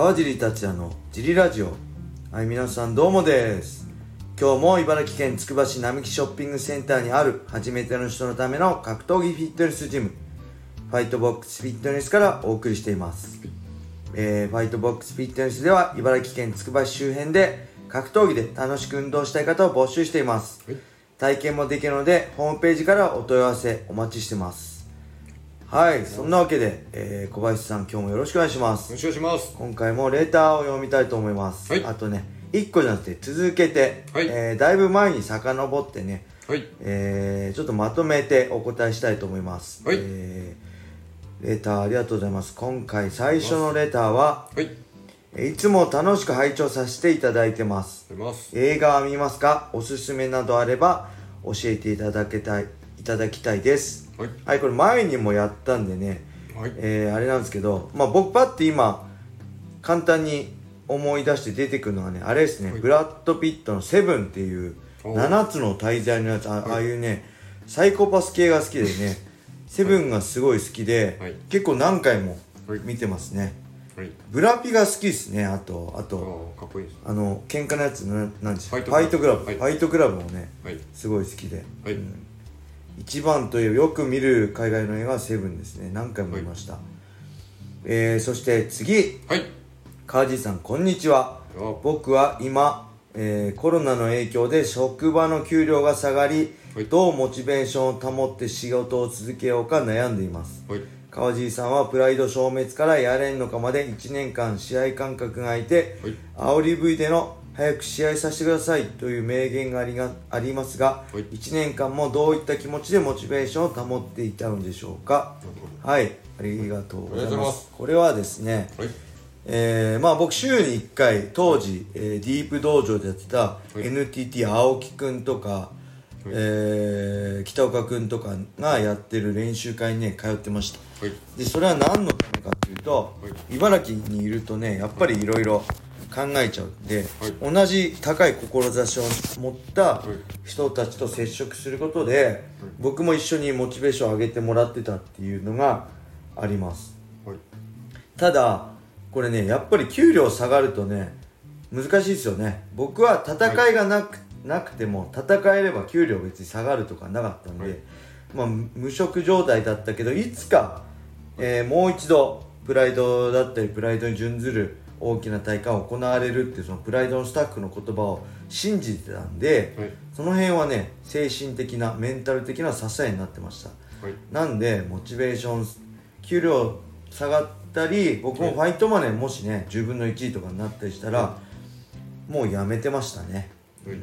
川尻達也のジリラジオ。はい皆さんどうもです。今日も茨城県つくば市並木ショッピングセンターにある初めての人のための格闘技フィットネスジムファイトボックスフィットネスからお送りしています、えーファイトボックスフィットネスでは茨城県つくば市周辺で格闘技で楽しく運動したい方を募集しています、はい。体験もできるのでホームページからお問い合わせお待ちしてますはいそんなわけで、えー小林さん今日もよろしくお願いします。よろしくお願いします。今回もレターを読みたいと思います、はい。あとね1個じゃなくて続けて、はい。えーだいぶ前に遡ってね、はい。えーちょっとまとめてお答えしたいと思います、はい。えーレターありがとうございます。今回最初のレターははい。いつも楽しく拝聴させていただいてます。ます。映画は見ますか？おすすめなどあれば教えていただけたいいただきたいです。はい。はいこれ前にもやったんでねはい。えーあれなんですけど、まあ、僕パッて今簡単に思い出して出てくるのがねあれですね、はい。ブラッド・ピットの「セブン」っていうお7つの大罪のやつあ,、ああいうねサイコパス系が好きでねセブンがすごい好きで、はい。結構何回もはい。見てますね。はい。ブラピが好きですねあとああとあかっこいいです。あの喧嘩のやつななんでしょうファイトクラブ。ファイトクラブ、はいファイトクラブもねはい。すごい好きで、はい。うん一番というよく見る海外の映画はセブンですね。何回も見ました、えーそして次。はい。川地さんこんにちは。あ僕は今、えーコロナの影響で職場の給料が下がり、はい。どうモチベーションを保って仕事を続けようか悩んでいます。はい。川尻さんはプライド消滅からやれんのかまで1年間試合間隔が空いて、はい。煽り V での早く試合させてくださいという名言がありがありますが、はい。1年間もどういった気持ちでモチベーションを保っていたのでしょうか？はい。ありがとうございます。これはですね、はい。えーまあ僕週に1回当時、えーディープ道場でやってたい。NTT 青木くんとか、えー北岡くんとかがやってる練習会にね通ってました。はい。でそれは何のためかっていうと、はい。茨城にいるとねやっぱりいろいろ考えちゃうんで、はい。同じ高い志を持ったい。人たちと接触することで、僕も一緒にモチベーションを上げてもらってたっていうのがあります。はい。ただこれねやっぱり給料下がるとね難しいですよね。僕は戦いがなく,、なくても戦えれば給料別に下がるとかなかったんで、はい。まあ、無職状態だったけどいつか、えーもう一度プライドだったりプライドに準ずる大きな大会が行われるっていうそのプライドのスタッフの言葉を信じてたんで、はい。その辺はね精神的なメンタル的な支えになってました。はい。なんでモチベーション給料下がったり僕もファイトマネーもしね10分の1位とかになったりしたら、もうやめてましたね。はい。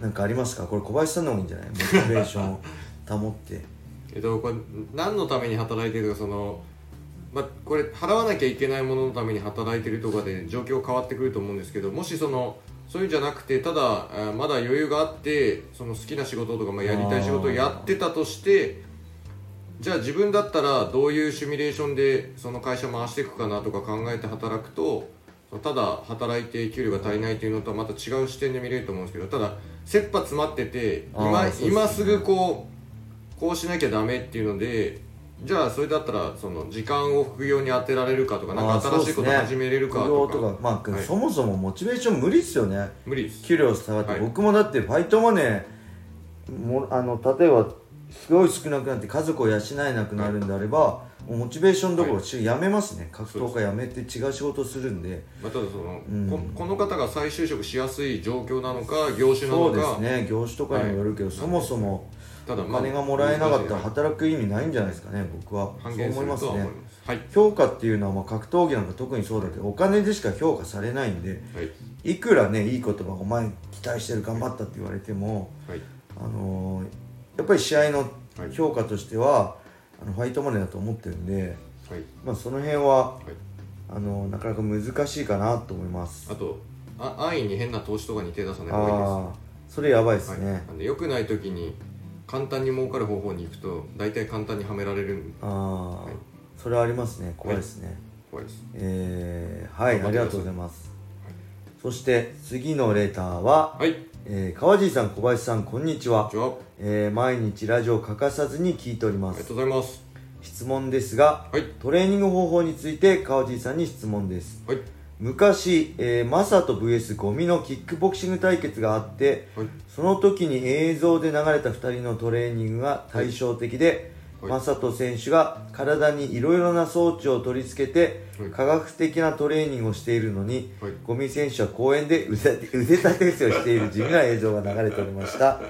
なんかありますか？これ小林さんの方がいいんじゃない？モチベーションを保って。えっとこれ何のために働いてるかそのまあこれ払わなきゃいけないもののために働いてるとかで状況変わってくると思うんですけどもしそのそういうんじゃなくてただまだ余裕があってその好きな仕事とか、まあ、やりたい仕事をやってたとしてじゃあ自分だったらどういうシミュレーションでその会社回していくかなとか考えて働くとただ働いて給料が足りないというのとはまた違う視点で見れると思うんですけどただ切羽詰まってて今,、今すぐこうこうしなきゃダメっていうのでじゃあそれだったらその時間を副業に当てられるかとかなんか新しいこと始めれるかとか。とかまあ、はい。そもそもモチベーション無理っすよね。無理です。給料下がって、はい。僕もだってファイトマネーもあの例えばすごい少なくなって家族を養えなくなるんであれば、もうモチベーションどころはかやめますね。格闘家やめて違う仕事をするんで。まあ、ただその、うん。ここの方が再就職しやすい状況なのか業種なそうでのかすね。業種とかにもよるけど、はい。そもそもただお金がもらえなかったら働く意味ないんじゃないですかね僕は。そう思いますね。は思い評価っていうのはまあ格闘技なんか特にそうだけどお金でしか評価されないんではい。いくらねいい言葉お前期待してる頑張ったって言われてもはい。あのーやっぱり試合のはい。評価としては、あのファイトマネーだと思ってるんで、はい。まあ、その辺ははい。あのなかなか難しいかなと思います。あとあ安易に変な投資とかに手出さない方がいいです。それやばいですね、はい、なんで良くない時に簡単に儲かる方法に行くと大体簡単にはめられる。ああ、はいそれはありますね。怖いですね、怖いです。えー、はいありがとうございます、そして次のレターは、はい。えー川尻さん小林さんこんにちは。じゃああえー毎日ラジオを欠かさずに聞いております。りがとうございます。質問ですが、はい。トレーニング方法について川尻さんに質問です。はい昔、えー、マサト VS. ゴミのキックボクシング対決があってはい。その時に映像で流れた2人のトレーニングが対照的で、はい。マサト選手が体にいろいろな装置を取り付けて、はい。科学的なトレーニングをしているのに、はい。ゴミ選手は公園で腕腕立て伏せをしている地味な映像が流れておりました、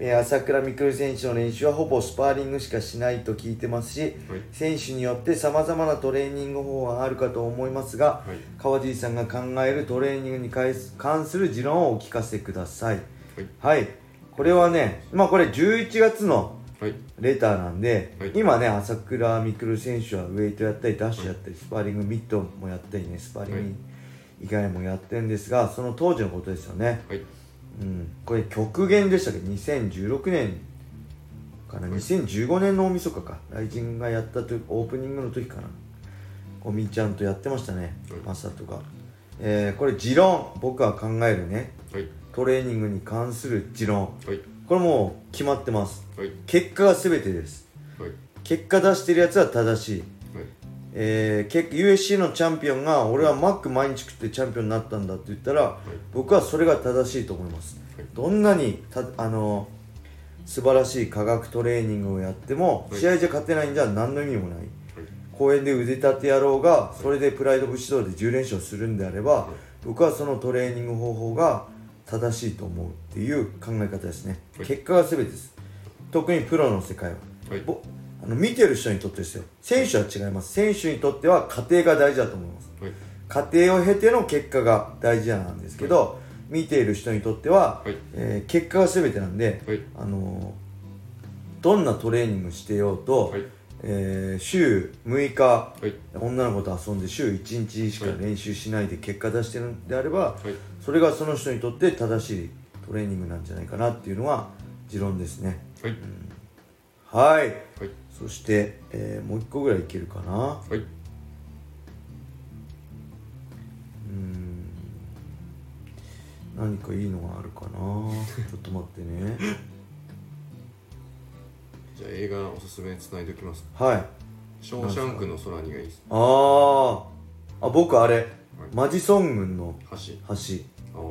えー朝倉未来選手の練習はほぼスパーリングしかしないと聞いてますし、選手によってさまざまなトレーニング方法があるかと思いますが、はい。川尻さんが考えるトレーニングに関する持論をお聞かせください。はい。はい。これはねまあこれ11月のはい。レターなんで、はい。今ね朝倉未来選手はウェイトやったりダッシュやったり、スパーリングミットもやったりねスパーリング以外もやってるんですがその当時のことですよね、はいうん、これ極限でしたけ？ど2016年かな？2015年の大晦日か。ライジンがやったとオープニングの時かな。ゴミちゃんとやってましたねはい。マサトが、えーこれ持論。僕が考えるね。はい。トレーニングに関する持論。はい。これもう決まってます。はい。結果が全てです。はい。結果出してるやつは正しいえー、結 USC のチャンピオンが俺はマック毎日食ってチャンピオンになったんだって言ったら、僕はそれが正しいと思います、はい。どんなにたあの素晴らしい科学トレーニングをやっても、はい。試合じゃ勝てないんじゃ何の意味もない。はい。公園で腕立てやろうがそれでプライド武士道で10連勝するんであれば、僕はそのトレーニング方法が正しいと思うっていう考え方ですね、はい。結果が全てです。特にプロの世界は、あの見てる人にとってですよ。選手は違います。選手にとっては過程が大事だと思います。はい。過程を経ての結果が大事なんですけど、見ている人にとっては、はい。えー結果が全てなんで、はい。あのーどんなトレーニングしてようと、はい。えー週6日はい。女の子と遊んで週1日しか練習しないで結果出してるんであれば、はい。それがその人にとって正しいトレーニングなんじゃないかなっていうのが持論ですね。はい。はいはい。そして、えーもう一個ぐらいいけるかな。はい。うん。何かいいのがあるかな。ちょっと待ってね。じゃあ映画おすすめつないでおきます。はい。ショーシャンクの空にがいいです。あー。あ僕あれ、はい。マジソン軍の橋。橋。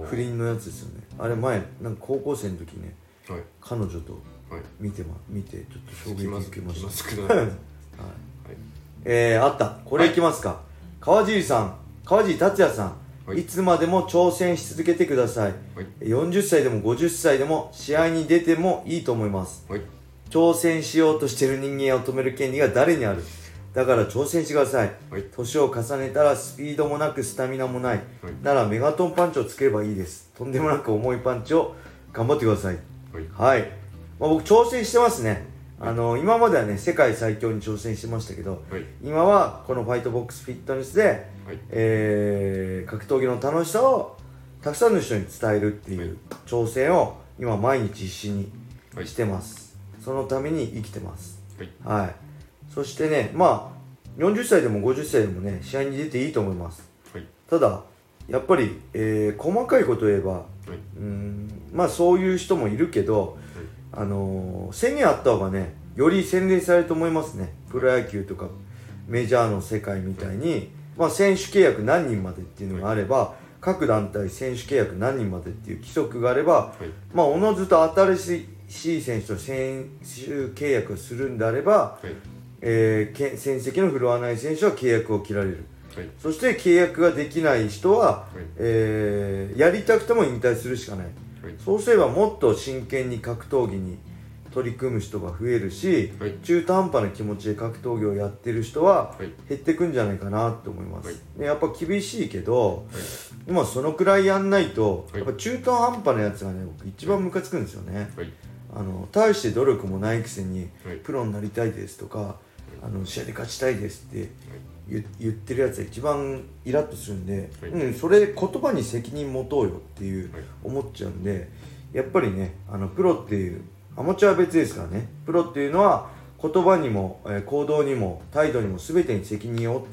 不倫のやつですよね。あれ前なんか高校生の時ね。はい。彼女とはい。見てま見てちょっと衝撃受けました。はい。はい。えー、あった。これいきますか、川尻さん。川尻達也さん、はい。い、つまでも挑戦し続けてください。はい。40歳でも50歳でも試合に出てもいいと思います。はい。挑戦しようとしている人間を止める権利が誰にある？だから挑戦してください。はい。年を重ねたらスピードもなくスタミナもない、はい。ならメガトンパンチをつければいいです。とんでもなく重いパンチを頑張ってください。はい。はい、まあ、僕挑戦してますね。あの今まではね世界最強に挑戦してましたけどはい。今はこのファイトボックスフィットネスで、はい。えー格闘技の楽しさをたくさんの人に伝えるっていはい。う挑戦を今毎日必死にはい。してます、そのために生きてます。はい。はい。そしてねまあ40歳でも50歳でもね試合に出ていいと思います。はい。ただやっぱり、えー細かいことを言えばはい。うーんまあそういう人もいるけど、あのー制限あった方がねより洗練されると思いますね。プロ野球とかメジャーの世界みたいに、まあ、選手契約何人までっていうのがあれば、各団体選手契約何人までっていう規則があれば、はい。まあおのずと新しい選手と選手契約をするんであれば、はい。えーけ戦績の振るわない選手は契約を切られる。はい。そして契約ができない人は、はい。えーやりたくても引退するしかないはい。そうすればもっと真剣に格闘技に取り組む人が増えるし、はい。中途半端な気持ちで格闘技をやってる人ははい。減ってくんじゃないかなと思います、はい。でやっぱ厳しいけど、今そのくらいやんないと、はい。やっぱ中途半端なやつがね僕一番ムカつくんですよね、はい。あの大して努力もないくせに、はい。プロになりたいですとか、あの試合で勝ちたいですって言言ってるやつが一番イラッとするんで、はい。うん、それ言葉に責任持とうよっていう、はい。思っちゃうんでやっぱりねあのプロっていうアマチュアは別ですからね。プロっていうのは言葉にも、えー行動にも態度にも全てに責任を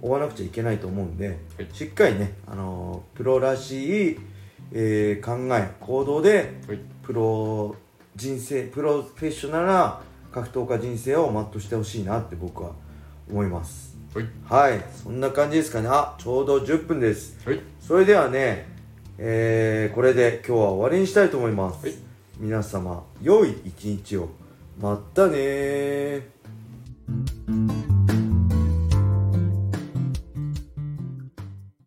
負わなくちゃいけないと思うんで、はい。しっかりね、あのープロらしい、えー考え行動ではい。プロ人生プロフェッショナルな格闘家人生を全うしてほしいなって僕は思います。はい。はい。そんな感じですかね。あちょうど10分です。はい。それではねえー、これで今日は終わりにしたいと思います、はい。皆様良い一日を。またねー